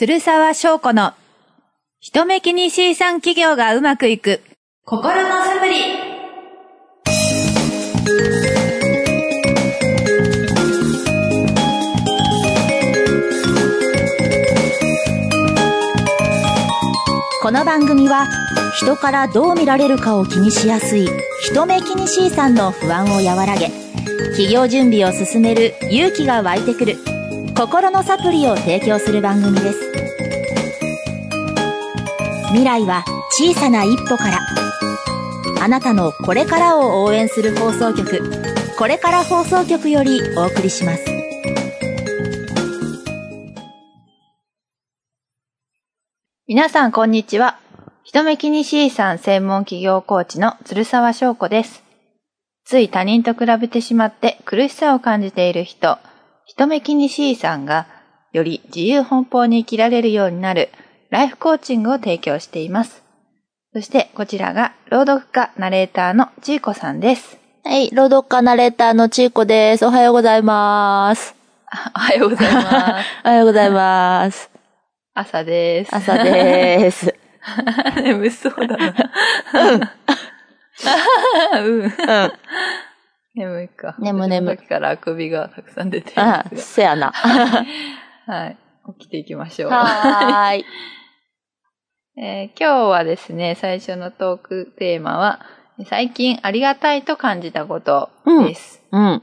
鶴沢翔子の人目気に C 産企業がうまくいく。心のサプリこの番組は人からどう見られるかを気にしやすい人目気にしいさんの不安を和らげ企業準備を進める勇気が湧いてくる心のサプリを提供する番組です未来は小さな一歩から。あなたのこれからを応援する放送局。これから放送局よりお送りします。皆さんこんにちは。人目気に C 産専門企業コーチの鶴沢翔子です。つい他人と比べてしまって苦しさを感じている人。人目気に C さんがより自由奔放に生きられるようになる。ライフコーチングを提供しています。そしてこちらが朗読家ナレーターのちいこさんです。はい朗読家ナレーターのちいこですおはようございますあおはようございます。おはようございます朝です。朝ですす。眠そうだな。うん。うん眠いか。眠眠さっきからあくびがたくさん出てるあせやな。が。はい。起きていきましょう。はーい。えー今日はですね、最初のトークテーマは、最近ありがたいと感じたことです。うん。えっ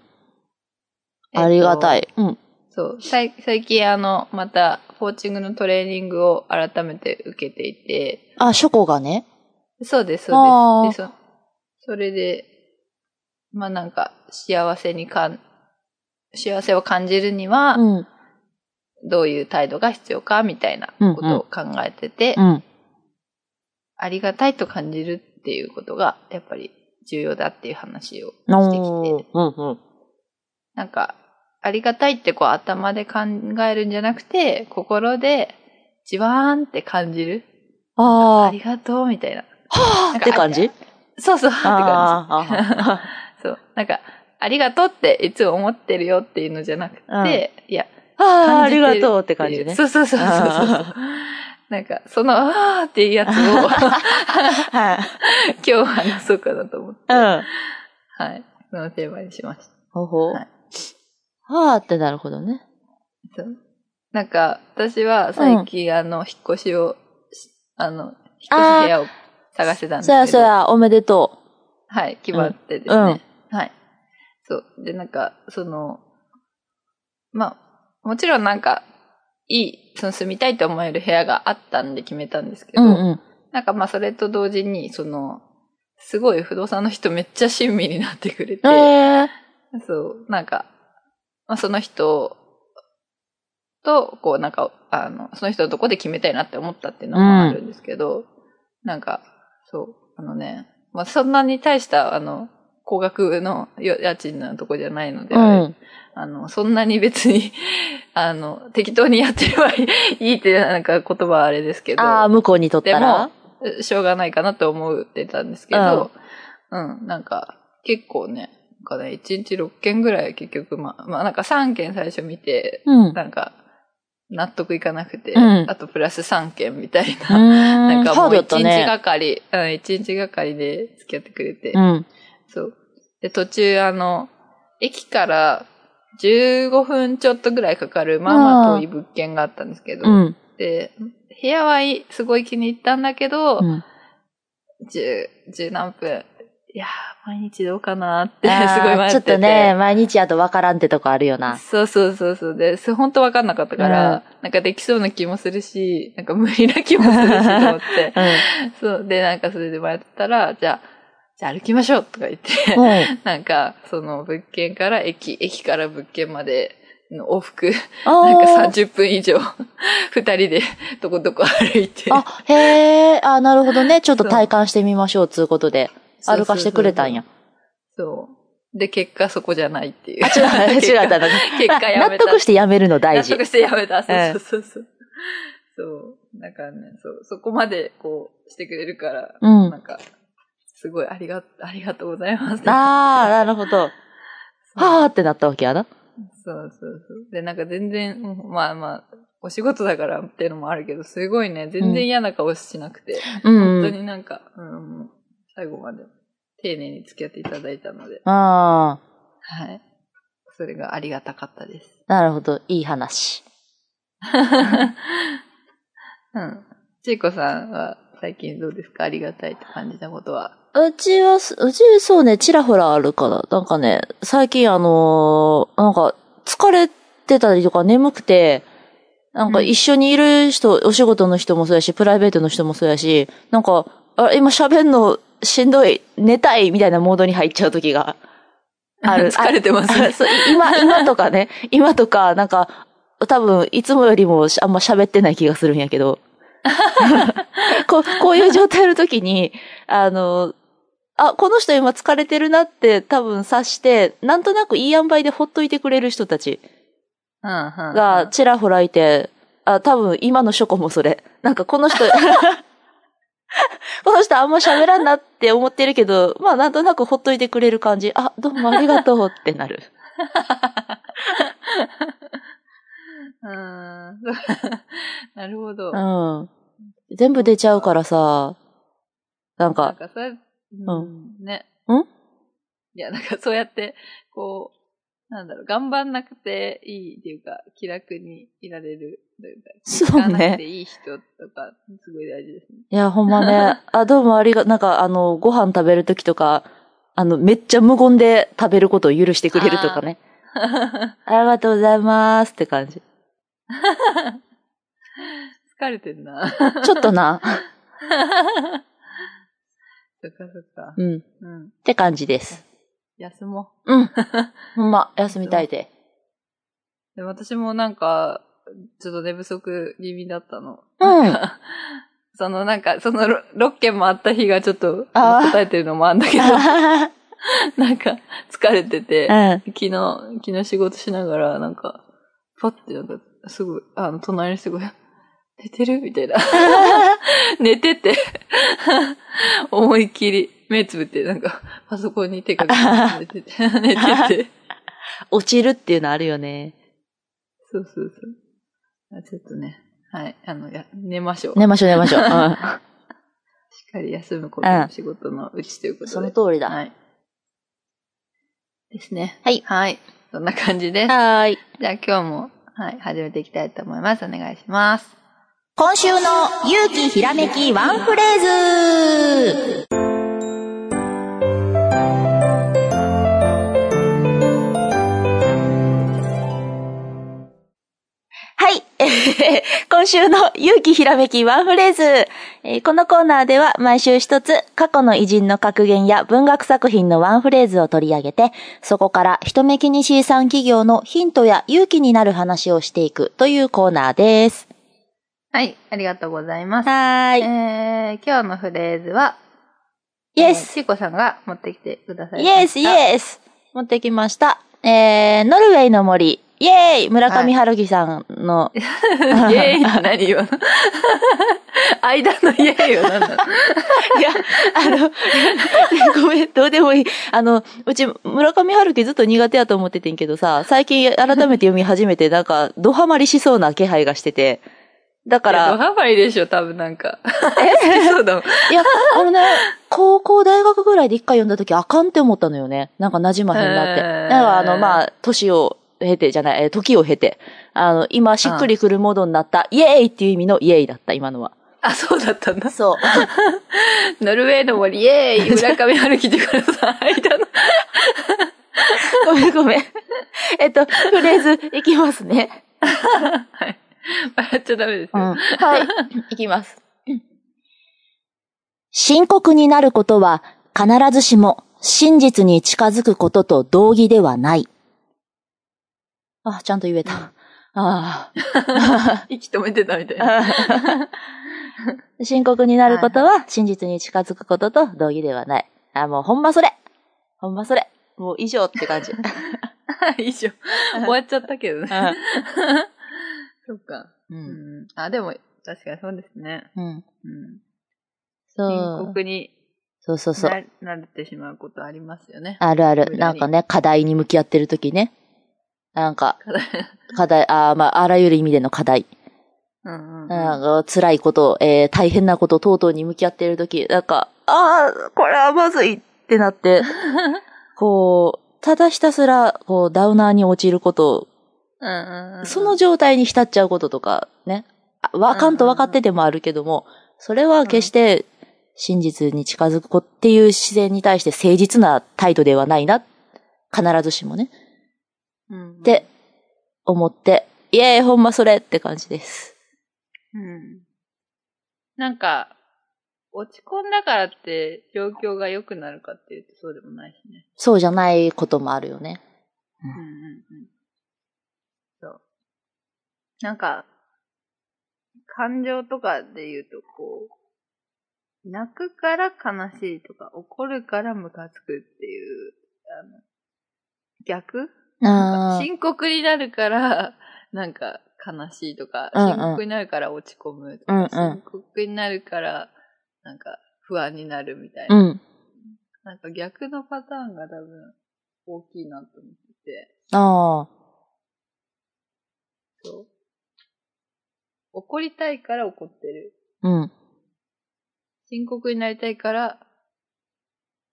とありがたい。うん。そう。最最近あの、また、コーチングのトレーニングを改めて受けていて、あ、ショコがね。そうです、そうです。でそそれで、まあなんか、幸せにかん、幸せを感じるには、うん。どういう態度が必要か、みたいなことを考えてて、うん。ありがたいと感じるっていうことが、やっぱり重要だっていう話をしてきて、うんうん。なんか、ありがたいってこう頭で考えるんじゃなくて、心でじわーんって感じる。あありがとうみたいな。あ。はあって感じ？そうそうって感ああじ。そう。なんか、ありがとうっていつも思ってるよっていうのじゃなくて、いや、あ。ああ、りがとうって感じね。そうそうそうそうそうあなんか、その、あーっていうやつをはい。今日話そうかなと思って、うん。はい。そのテーマにしました。ほほ。はいはあってなるほどね。そうなんか、私は最近、あの、引っ越しをし、あの、引っ越し部屋を探してたんですそけど。やそや、おめでとはい、決まってですね。はい。そう。で、なんか、その、まあ、もちろんなんか、いい、その住みたいと思える部屋があったんで決めたんですけう。ど、うんうん。なんかまあそれと同時に、その、すごい不動産の人めっちゃ親身になってくれて、ええ。そう、なんか、まあその人と、こうなんか、あの、その人のとこで決めたいなって思ったっていうのもあるんですけど、なんか、そう、あのね、まあそんなに大した、あの、高額のよ家賃のとこじゃないので、うん。あの、そんなに別に、あの、適当にやってればいいってなんか言葉はあれですけど、ああ、向こうにとったらしょうがないかなと思ってたんですけど、うん、なんか、結構ね、なんかね、1日6件ぐらい結局、まあ、まあなんか3件最初見て、うん。なんか、納得いかなくて、うんあとプラス3件みたいな、ななんかもう1日ね。がかり、うん、1日がかりで付き合ってくれて、うん。そう。で、途中あの、駅から15分ちょっとぐらいかかる、まあまあ遠い物件があったんですけど、うん。で、部屋はすごい気に入ったんだけど、うん。十、十何分。いやー、毎日どうかなって、すごい迷ってて。ちょっとね、毎日やとわからんってとこあるよな。そうそうそうそう。で、それ本当わかんなかったから、うんなんかできそうな気もするし、なんか無理な気もするしと思って。そう。で、なんかそれで迷ってたら、じゃあ、じゃあ歩きましょうとか言って。なんか、その物件から駅、駅から物件までの往復、あなんかー30分以上、二人でどこどこ歩いて。あ、へえ、あ、なるほどね。ちょっと体感してみましょう、つうことで。歩かしてくれたんや。そう。で、結果そこじゃないっていう。あ、違う、違う、だ結果やめた。納得してやめるの大事納。得してやめた。そうええそうそうそう。そう。なんかね、そう、そこまでこうしてくれるから、うんなんか、すごいありが、ありがとうございます。ああ、なるほど。はあってなったわけやな。そうそうそう。で、なんか全然、うんまあまあ、お仕事だからっていうのもあるけど、すごいね、全然嫌な顔しなくて、うん。本当になんか、うん、最後まで丁寧に付き合っていただいたので、ああ、はい。それがありがたかったです。なるほど。いい話。うん。ちいこさんは最近どうですか？ありがたいと感じたことは。うちはす、うちそうね、ちらほらあるから。なんかね、最近あのーなんか、疲れてたりとか眠くて、なんかうん一緒にいる人、お仕事の人もそうやし、プライベートの人もそうやし、なんか、あ、今喋んのしんどい、寝たいみたいなモードに入っちゃう時が ある。疲れてますね今、今とかね、今とか、なんか、多分、いつもよりもしあんま喋ってない気がするんやけど。こう、こういう状態の時に、あの、あ、この人今疲れてるなって多分察して、なんとなくいい塩梅でほっといてくれる人たち。がちらほらいて、あ、多分今のショコもそれ。なんかこの人、この人あんま喋らんなって思ってるけど、まあなんとなくほっといてくれる感じ。あ、どうもありがとうってなる。うん。なるほど。うん。全部出ちゃうからさ、なんなんか、かそうや、ううん、ね。ん？いや、なんかそうやって、こう、なんだろう、頑張んなくていいっていうか、気楽にいられるというか、そうね気づかなくていい人とか、すごい大事ですね。いや、ほんまね。あ、どうもありが、なんかあの、ご飯食べるときとか、あの、めっちゃ無言で食べることを許してくれるとかね。ありがとうございますって感じ。疲れてんな。ちょっとな。そっかそっか。うん。っうん。て感じです。休もうん。ほんま、休みたいで。う。で私もなんか、ちょっと寝不足気味だったの。うんそのなんか、その6件もあった日がちょっと答えてるのもあんだけど、なんか疲れてて、うん。昨日、昨日仕事しながら、なんか、パッてなんか、すぐ、あの、隣の人が、寝てる？みたいな。寝てて、思いっきり目つぶって、なんか、パソコンに手かけて寝てて、寝てて。落ちるっていうのあるよね。そうそうそう。あちょっとね、はい、あの、や寝ましょう。寝ましょう寝ましょう。うん。しっかり休むことの仕事のうちということで。その通りだ。はい。ですね。はいはい。そんな感じです。はーい。じゃあ今日も、はい、始めていきたいと思います。お願いします。今週の勇気ひらめきワンフレーズ今週の勇気ひらめきワンフレーズ。えーこのコーナーでは毎週一つ過去の偉人の格言や文学作品のワンフレーズを取り上げて、そこから一目気にしさん企業のヒントや勇気になる話をしていくというコーナーです。はい、ありがとうございます。はーい。えー、今日のフレーズは、イエスちいこさんが持ってきてくださいイエスイエス持ってきました。えー、ノルウェーの森。イエーイ村上春樹さんの、イエーイって何よ。間のイエーイよ、なんだいや、あの、ごめん、どうでもいい。あの、うち、村上春樹ずっと苦手やと思っててんけどさ、最近改めて読み始めて、なんか、ドハマりしそうな気配がしてて。だかいやドら、ハマりでしょ、多分なんか。好きそうだもん。いや、あのね、高校、大学ぐらいで一回読んだ時あかんって思ったのよね。なんか馴染まへんなって。だから、あの、まあ、年を経て、じゃない、えー時を経て、あの、今、しっくりくるモードになった、イエーイっていう意味のイエーイだった、今のは。あ、そうだったんだ。そう。ノルウェーの森、イエーイ村上春樹ってからさ、間の。ごめんごめん。えっと、フレーズいきますね。はい。笑っちゃダメですうん。よ。はい。いきます。深刻になることは必ずしも真実に近づくことと同義ではない。あ、ちゃんと言えた。あ 息止めてたみたいな。あ。深刻になることは真実に近づくことと同義ではない。あ、もうほんまそれ。ほんまそれ。もう以上って感じ。以上。終わっちゃったけどね。そっか。う。うんん。あ、でも、確かにそうですね。うん。うん。そ深う。刻にそうそうそう。な慣れてしまうことありますよね。あるある。なんかね、課題に向き合ってるときね。なんか、課題、あーまあ、あらゆる意味での課題。うんうん。なんか辛いこと、えー大変なこと等々に向き合っているとき、なんか、ああ、これはまずいってなって、こう、ただひたすら、こう、ダウナーに落ちること、うんうんうん。その状態に浸っちゃうこととか、ね。あわかんと分かっててもあるけども、それは決して真実に近づく子っていう自然に対して誠実な態度ではないな。必ずしもね。って思って、イエーイ、ほんまそれって感じです。うん。なんか、落ち込んだからって状況が良くなるかっていうとそうでもないしね。そうじゃないこともあるよね。うんうんうん。そう。なんか、感情とかで言うと、こう、泣くから悲しいとか、怒るからムカつくっていう、あの、逆深刻になるから、なんか悲しいとか、うんうん深刻になるから落ち込むとか、うんうん深刻になるから、なんか不安になるみたいな。うん。なんか逆のパターンが多分大きいなと思ってて、ああ。そう。怒りたいから怒ってる。うん。深刻になりたいから、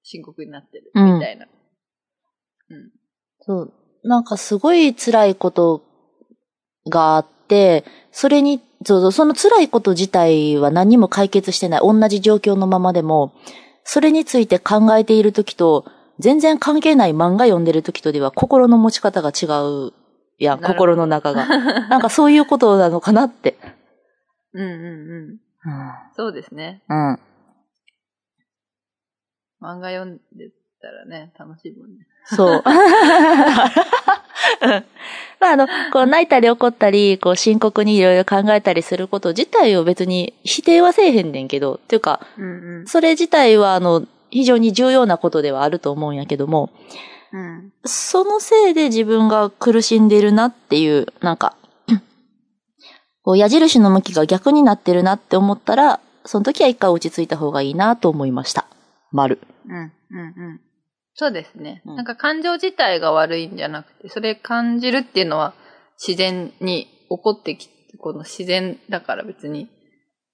深刻になってる。うんみたいな。うん。そう。なんかすごい辛いことがあって、それに、そうそう、その辛いこと自体は何も解決してない。同じ状況のままでも、それについて考えているときと、全然関係ない漫画読んでるときとでは心の持ち方が違うやん、なるほど心の中が。なんかそういうことなのかなって。うんうんうん。そうですね。うん。うん。漫画読んでたらね、楽しいもんね。そう。まあ、あの、こう、泣いたり怒ったり、こう、深刻にいろいろ考えたりすること自体を別に否定はせえへんねんけど、っていうか、うんうん。それ自体は、あの、非常に重要なことではあると思うんやけども、うん。そのせいで自分が苦しんでるなっていう、なんか、こう矢印の向きが逆になってるなって思ったら、その時は一回落ち着いた方がいいなと思いました。丸。うん、うん、うん。そうですね、うんなんか感情自体が悪いんじゃなくて、それ感じるっていうのは自然に起こってきて、この自然だから別に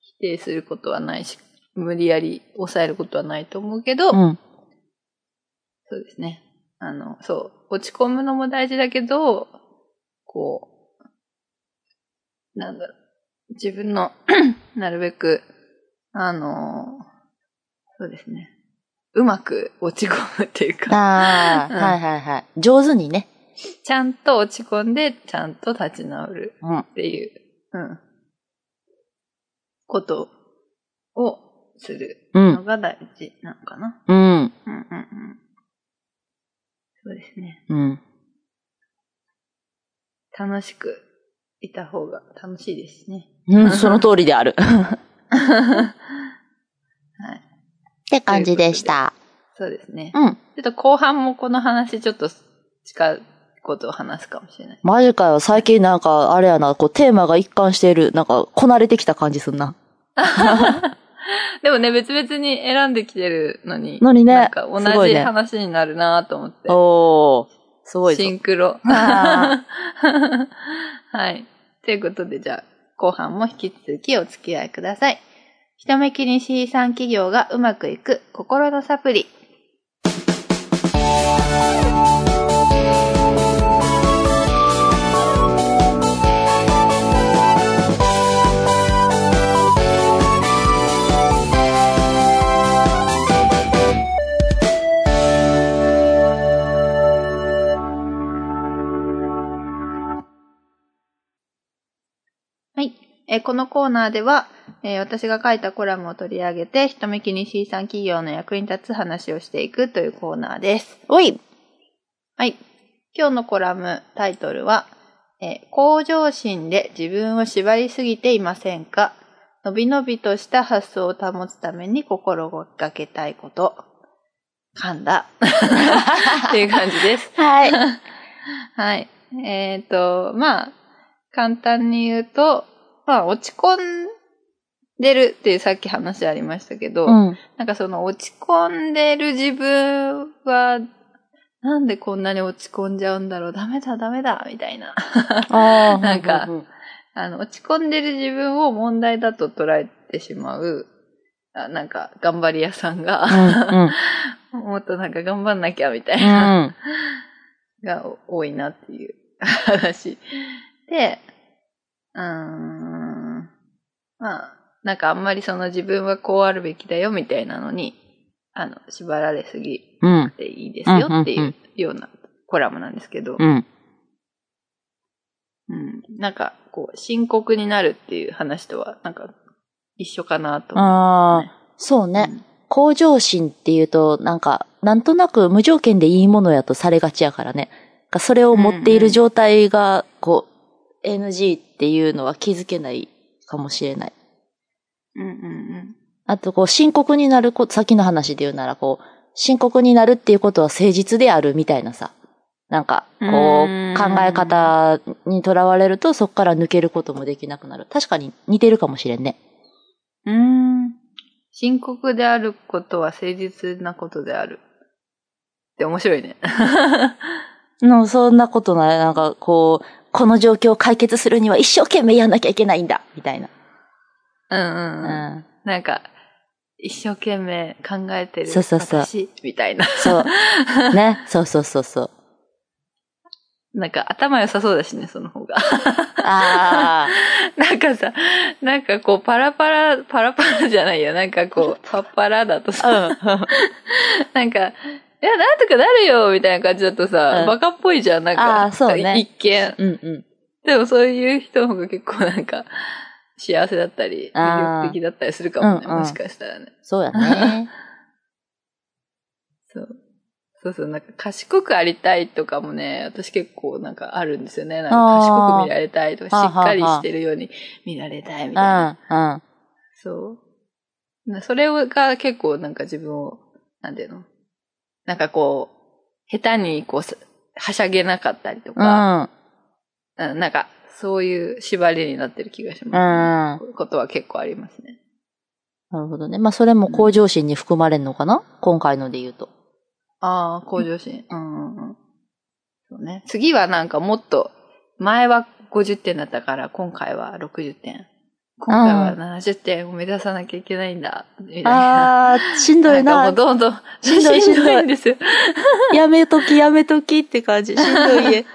否定することはないし、無理やり抑えることはないと思うけど、うん。そうですね。あの、そう、落ち込むのも大事だけど、こう、なんだろう、自分の、なるべく、あの、そうですね。うまく落ち込むっていうか、ああ、うんはいはいはい。上手にね。ちゃんと落ち込んで、ちゃんと立ち直るうん。っていう、うん、ことをするうん。のが大事なのかな。うん。うんうんうん。そうですね。うん。楽しくいた方が楽しいですしね。うん、その通りである。はい。って感じでした。そうですね。うん。ちょっと後半もこの話ちょっと近いことを話すかもしれない。マジかよ。最近なんか、あれやな、こう、テーマが一貫している。なんか、こなれてきた感じすんな。でもね、別々に選んできてるのに、のにねなんか同じ話になるなと思って。おー。すごいぞシ。ンクロ。あ はい。ということで、じゃあ、後半も引き続きお付き合いください。人目気に C 産企業がうまくいく心のサプリ。はい。えこのコーナーでは、えー私が書いたコラムを取り上げて、人目気に C 産企業の役に立つ話をしていくというコーナーです。おい。はい。今日のコラムタイトルは、えー向上心で自分を縛りすぎていませんか？のびのびとした発想を保つために心がけたいこと。噛んだ。っていう感じです。はい。はい。えっ、と、まあ、簡単に言うと、まあ、落ち込んでるっていうさっき話ありましたけど、うん。なんかその落ち込んでる自分は、なんでこんなに落ち込んじゃうんだろうダメだダメだみたいな。なんかうんあの、落ち込んでる自分を問題だと捉えてしまう、あなんか、頑張り屋さんが、もっとなんか頑張んなきゃみたいな、が多いなっていう話。で、うーん、まあ、なんかあんまりその自分はこうあるべきだよみたいなのに、あの、縛られすぎていいですよっていうようなコラムなんですけど、うん。うん。なんか、こう、深刻になるっていう話とは、なんか、一緒かなと思ああ、そうね。向上心っていうと、なんか、なんとなく無条件でいいものやとされがちやからね。それを持っている状態が、こう、NG っていうのは気づけないかもしれない。うんうんうん。あと、こう、深刻になること、先の話で言うなら、こう、深刻になるっていうことは誠実であるみたいなさ。なんか、こう、うん考え方にとらわれると、そこから抜けることもできなくなる。確かに似てるかもしれんね。うーん。深刻であることは誠実なことである。って面白いね。の、そんなことない。なんか、こう、この状況を解決するには一生懸命やんなきゃいけないんだみたいな。うんううんうん。ん。なんか、一生懸命考えてるそうそうそう私みたいな。そう。ね。そうそうそうそう。なんか頭良さそうだしね、その方が。あ なんかさ、なんかこうパラパラ、パラパラじゃないよ。なんかこう、パッパラだとあ。さ、うん。なんか、いや、なんとかなるよみたいな感じだとさ、うんバカっぽいじゃん、なんか。あーそうね一見。うんうん。でもそういう人の方が結構なんか、幸せだったり、魅力的だったりするかもね、うんうんもしかしたらね。そうやね。そう。そうそう、なんか賢くありたいとかもね、私結構なんかあるんですよね。なんか賢く見られたいとか、しっかりしてるように見られたいみたいな。うん、うん。そう。なそれが結構なんか自分を、なんていうの？なんかこう、下手にこうす、はしゃげなかったりとうか、ん。うん、なんかそういう縛りになってる気がします、ね。ことは結構ありますね。なるほどね。まあ、それも向上心に含まれるのかな？今回ので言うと。ああ、向上心。うんうんうん。そうね。次はなんかもっと、前は50点だったから、今回は60点。今回は70点を目指さなきゃいけないんだ、みたいな。あー、しんどいななんかもう。どんどん、しんどいしんどいんですよ。やめときやめときって感じ。しんどいえ。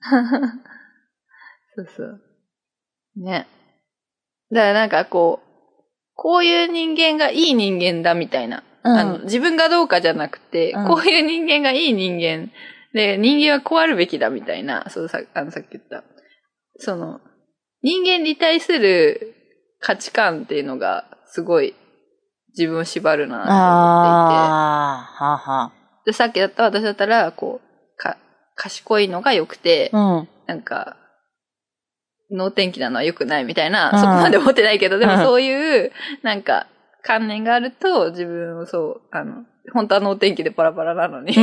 そうそう。ね。だからなんかこう、こういう人間がいい人間だみたいな。うんあの自分がどうかじゃなくて、うんこういう人間がいい人間で、人間はこうあるべきだみたいな、そうさあのさっき言った。その、人間に対する価値観っていうのがすごい自分を縛るなと思っていて。あー、はは。で、さっきだった私だったら、こう、か、賢いのが良くて、うん。なんか、脳天気なのは良くないみたいな、うんそこまで思ってないけど、でうんもそういう、なんか、観念があると、自分をそう、あの、本当は脳天気でパラパラなのに、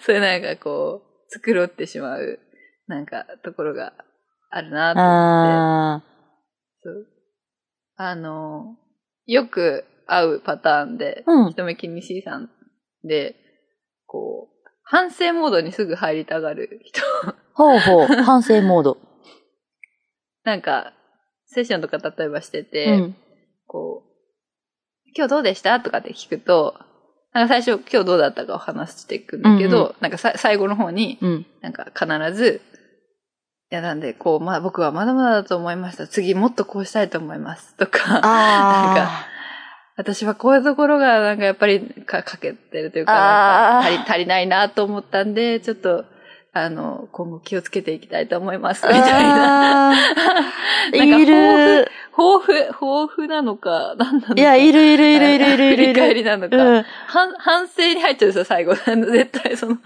そういうなんかこう、繕ってしまう、なんか、ところがあるなと思って。あそうあの、よく会うパターンで、ー。うん。人目気にしいさんで、こう、反省モードにすぐ入りたがる人。ほうほう。反省モード。なんか、セッションとか例えばしてて、うん。こう、今日どうでしたとかって聞くと、なんか最初今日どうだったかを話していくんだけど、うんなんかさ最後の方に、うん。なんか必ず、いやなんで、こう、まあ僕はまだまだだと思いました。次もっとこうしたいと思います。とか、なんかあ私はこういうところがなんかやっぱりか欠けてるというか、足り足りないなと思ったんで、ちょっと、あの、今後気をつけていきたいと思います。ー。みたいな。なんかいる。豊富、豊富なのか、何なのか。いや、いるいるいるいるいるいる振りいる。返りなのか。うん。反反省に入っちゃうんですよ、最後。絶対 その、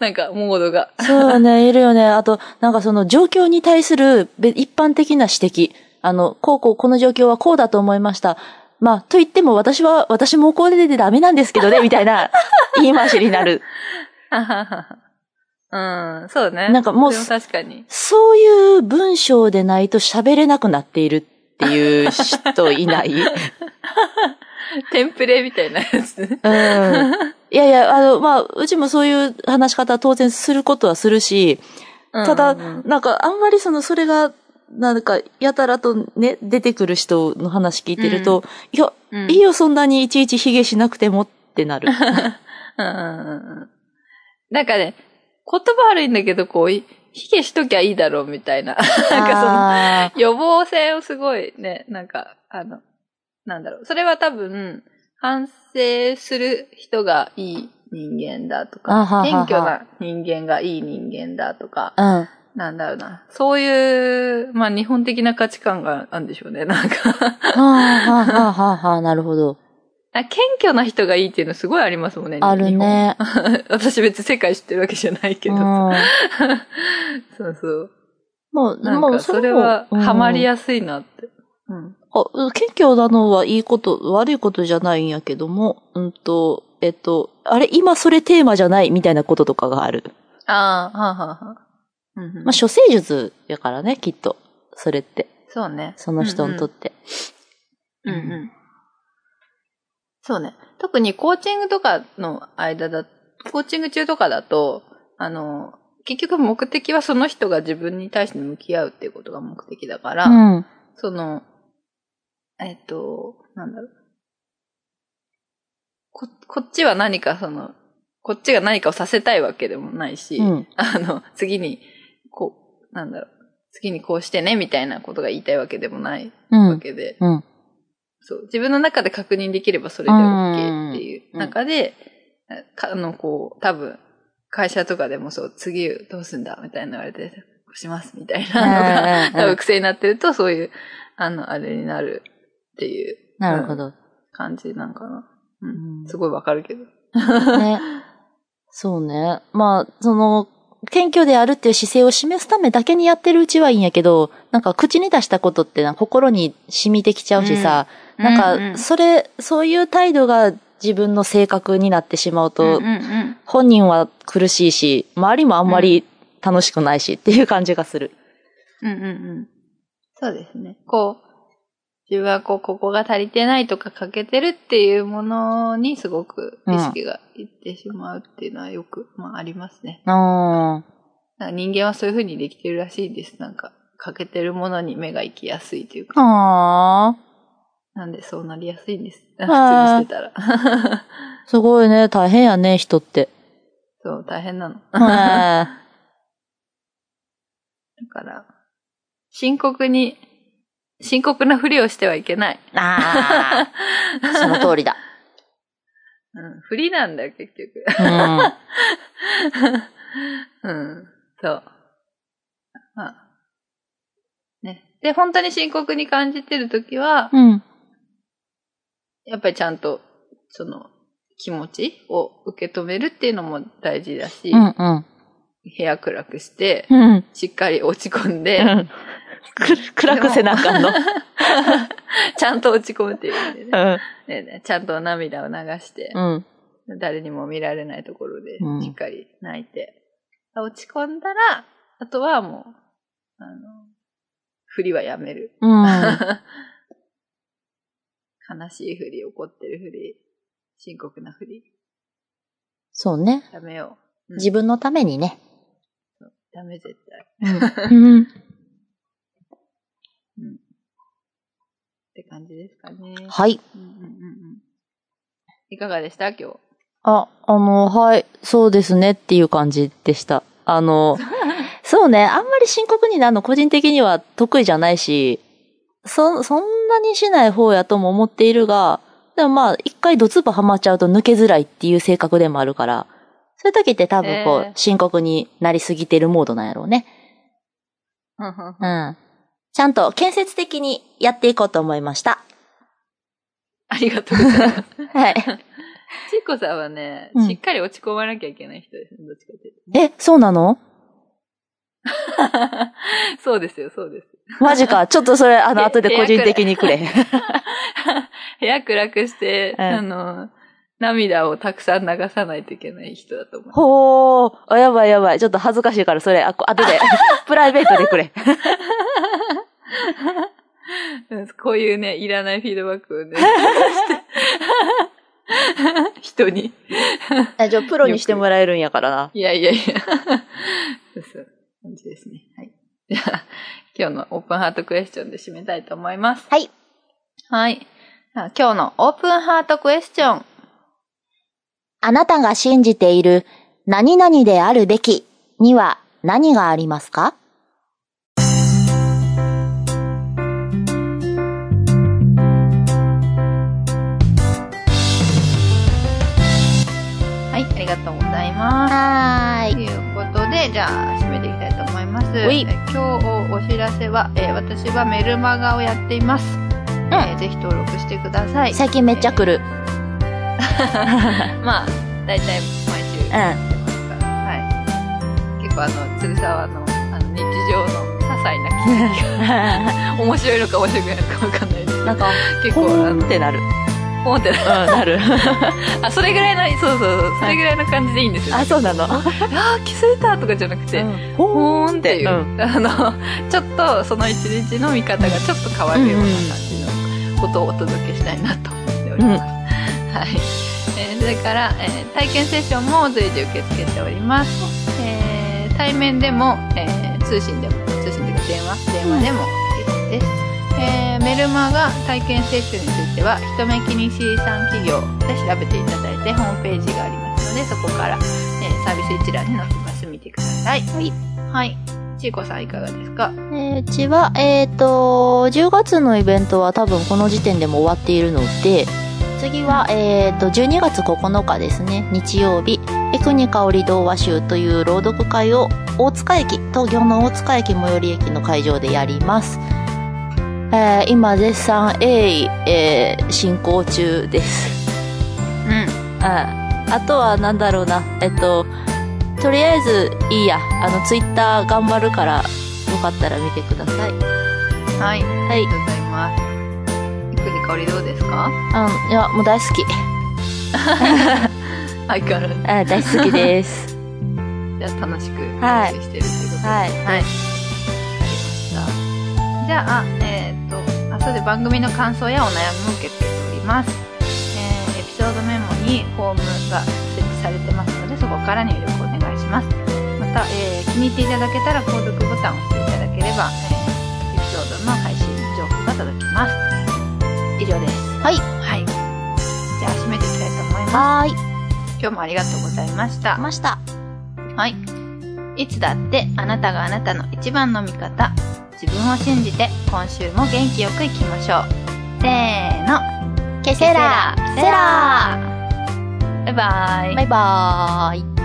なんか、モードが。そうね、いるよね。あと、なんかその状況に対するべ一般的な指摘。あの、こうこうこの状況はこうだと思いました。まあ、と言っても私は、私もこれでダメなんですけどね、みたいな言い回しになる。うん、そうね。なんかもうそれ確かに。そういう文章でないと喋れなくなっているっていう人いない？テンプレみたいなやつ。うん。いやいや、あの、まあ、うちもそういう話し方は当然することはするし、ただ、うんうんうんなんかあんまりその、それが、なんか、やたらとね、出てくる人の話聞いてると、いや、うんいいよ、そんなにいちいちヒゲしなくてもってなる。うんうんうんうんなんかね、言葉悪いんだけど、こう、いヒゲしときゃいいだろうみたいな。なんかあその、予防性をすごいね、なんか、あの、なんだろう。それは多分、反省する人がいい人間だとか、謙虚な人間がいい人間だとか、ーうん。なんだろうな。そういう、まあ日本的な価値観があるんでしょうね。なんかはあ、はあ、はあ、はあ、はあ、なるほど。あ謙虚な人がいいっていうのすごいありますもんね。あるね。私別に世界知ってるわけじゃないけど。うん。そうそう。もう、なんかそれはもハマりややすいなって。うん。あ、謙虚なのはいいこと、悪いことじゃないんやけども、うんと、えっと、あれ、今それテーマじゃないみたいなこととかがある。ああ、はあ、はあ、はあ。うんうんまあ、処世術やからね、きっと。それって。そうね。その人にとって。うんうん。うんうん。そうね。特にコーチングとかの間だ、コーチング中とかだと、あの、結局目的はその人が自分に対して向き合うっていうことが目的だから、うん。その、えっと、なんだろう。こ、こっちは何かその、こっちが何かをさせたいわけでもないし、うん。あの、次に、こう、なんだろう。次にこうしてね、みたいなことが言いたいわけでもないうん。わけで、うん。そう。自分の中で確認できればそれで OK っていううん中で、かあの、こう、多分、会社とかでもそう、次どうすんだみたいな言われて、こうしますみたいなのが、うん多分癖になってると、そういう、あの、あれになるっていううんなるほど。感じなんかな。ううんん。すごいわかるけど。ね。そうね。まあ、その、謙虚であるっていう姿勢を示すためだけにやってるうちはいいんやけど、なんか口に出したことってな心に染みてきちゃうしさ、なんか、それ、そういう態度が自分の性格になってしまうと、うんうんうん本人は苦しいし、周りもあんまり楽しくないしっていう感じがする。うんうんうん。そうですね。こう、自分はこう、ここが足りてないとか欠けてるっていうものにすごく意識がいってしまうっていうのはよく、まあありますね。あなんか人間はそういう風にできてるらしいです。なんか、欠けてるものに目が行きやすいというあ。か。ああ。なんでそうなりやすいんです？普通にしてたら。すごいね。大変やね、人って。そう、大変なの。だはから、深刻に、深刻なふりをしてはいけない。いああ。その通りだ。うん、ふりなんだよ、結局。うん。うん、そう。まあ。ね。で、本当に深刻に感じてるときは、うん。やっぱりちゃんと、その、気持ちを受け止めるっていうのも大事だし、うん。うん。部屋暗くして、うん。しっかり落ち込んで、うん。く、暗くせなあかんの。ちゃんと落ち込むっていう意味でねうん。ねねちゃんと涙を流して、うん。誰にも見られないところでうんしっかり泣いて、落ち込んだら、あとはもう、あの、振りはやめる。うん。悲しいふり、怒ってるふり、深刻なふり、そうね。やめよう。うん自分のためにね。ダメ絶対。うん。って感じですかね。はい。うんうんうんうんいかがでした？今日。あ、あの、はい、そうですねっていう感じでした。あの、そうね、あんまり深刻になるの個人的には得意じゃないし、そ、そんなにしない方やとも思っているが、でもまあ、一回ドツボハマっちゃうと抜けづらいっていう性格でもあるから、そういう時って多分こう、えー深刻になりすぎてるモードなんやろうね。うん。ちゃんと建設的にやっていこうと思いました。ありがとうございます。はい。ちいこさんはね、うんしっかり落ち込まなきゃいけない人ですね、どっちかというと。え、そうなの？そうですよ、そうです。マジか。ちょっとそれ、あの、え後で個人的にくれ。部屋暗くして、うんあの、涙をたくさん流さないといけない人だと思う。ほー。あ、やばいやばい。ちょっと恥ずかしいから、それ、あ、こ後で、プライベートでくれ。う んこういうね、いらないフィードバックをね、人に。あじゃあ、プロにしてもらえるんやからな。いやいやいや。そうそう感じですね。はい。じゃあ、今日のオープンハートクエスチョンで締めたいと思います。はい。はい。今日のオープンハートクエスチョン。あなたが信じている何々であるべきには何がありますか？がとうございます。はということで、じゃあ、締めていきたいと思います。ういえ今日お知らせは、えー私はメルマガをやっています。えーぜひ登録してください。最近めっちゃ来る。まあ、だいたい毎週うん。やってますから。はい。結構あの、鶴沢のあの日常の些細な気づきが 面白いのか面白くないのかわかんないです。なんか、結構、ポあのって、なる。ポンってなうん、なる。あ、それぐらいの、そうそうそう、それぐらいの感じでいいんですよ。あ、そうなの？あー、気づいたとかじゃなくて、ポほーんっていう、うんあの、ちょっとその一日の見方がちょっと変わるような感じのことをお届けしたいなと思っております。はい。えーそれから、えー体験セッションも随時受け付けております。えー対面でも、えー通信でも、通信というか電話、電話でも OK です。えーメルマガ体験セッションについては、ひとめきに C 産企業で調べていただいて、ホームページがありますので、そこから、えーサービス一覧に載ってます。見てください。はい。はい。ちいこさんいかがですか？えーうちは、えっ、と、10月のイベントは多分この時点でも終わっているので、次は、えっ、と、12月9日ですね、日曜日、エクニカオリ童話集という朗読会を大塚駅、東京の大塚駅最寄り駅の会場でやります。えー今絶賛鋭意、えー進行中です。うん。ああとはなんだろうな、えっと、とりあえずいいや、あの、ツイッター頑張るから、よかったら見てください。はい。あはいりが。とうございます。いくに香りどうですか？うん、いや、もう大好き。相変わらず。あ大好きです。じゃあ楽しくはい練習してるってことで。はい。はい。わかりました。じゃあ、えっ、と、あ、そうで番組の感想やお悩みも受け付けております。えーエピソードメモにフォームが設置されてますので、そこから入力お願いします。また、えー気に入っていただけたら購読ボタンを押していただければ、えーエピソードの配信情報が届きます。以上です。はい。はい。じゃあ、締めていきたいと思います。はーい。今日もありがとうございました。ました。はい。いつだってあなたがあなたの一番の味方。自分を信じて今週も元気よくいきましょう。せーの。ケセラセラセラバイバイ。バイバーイ。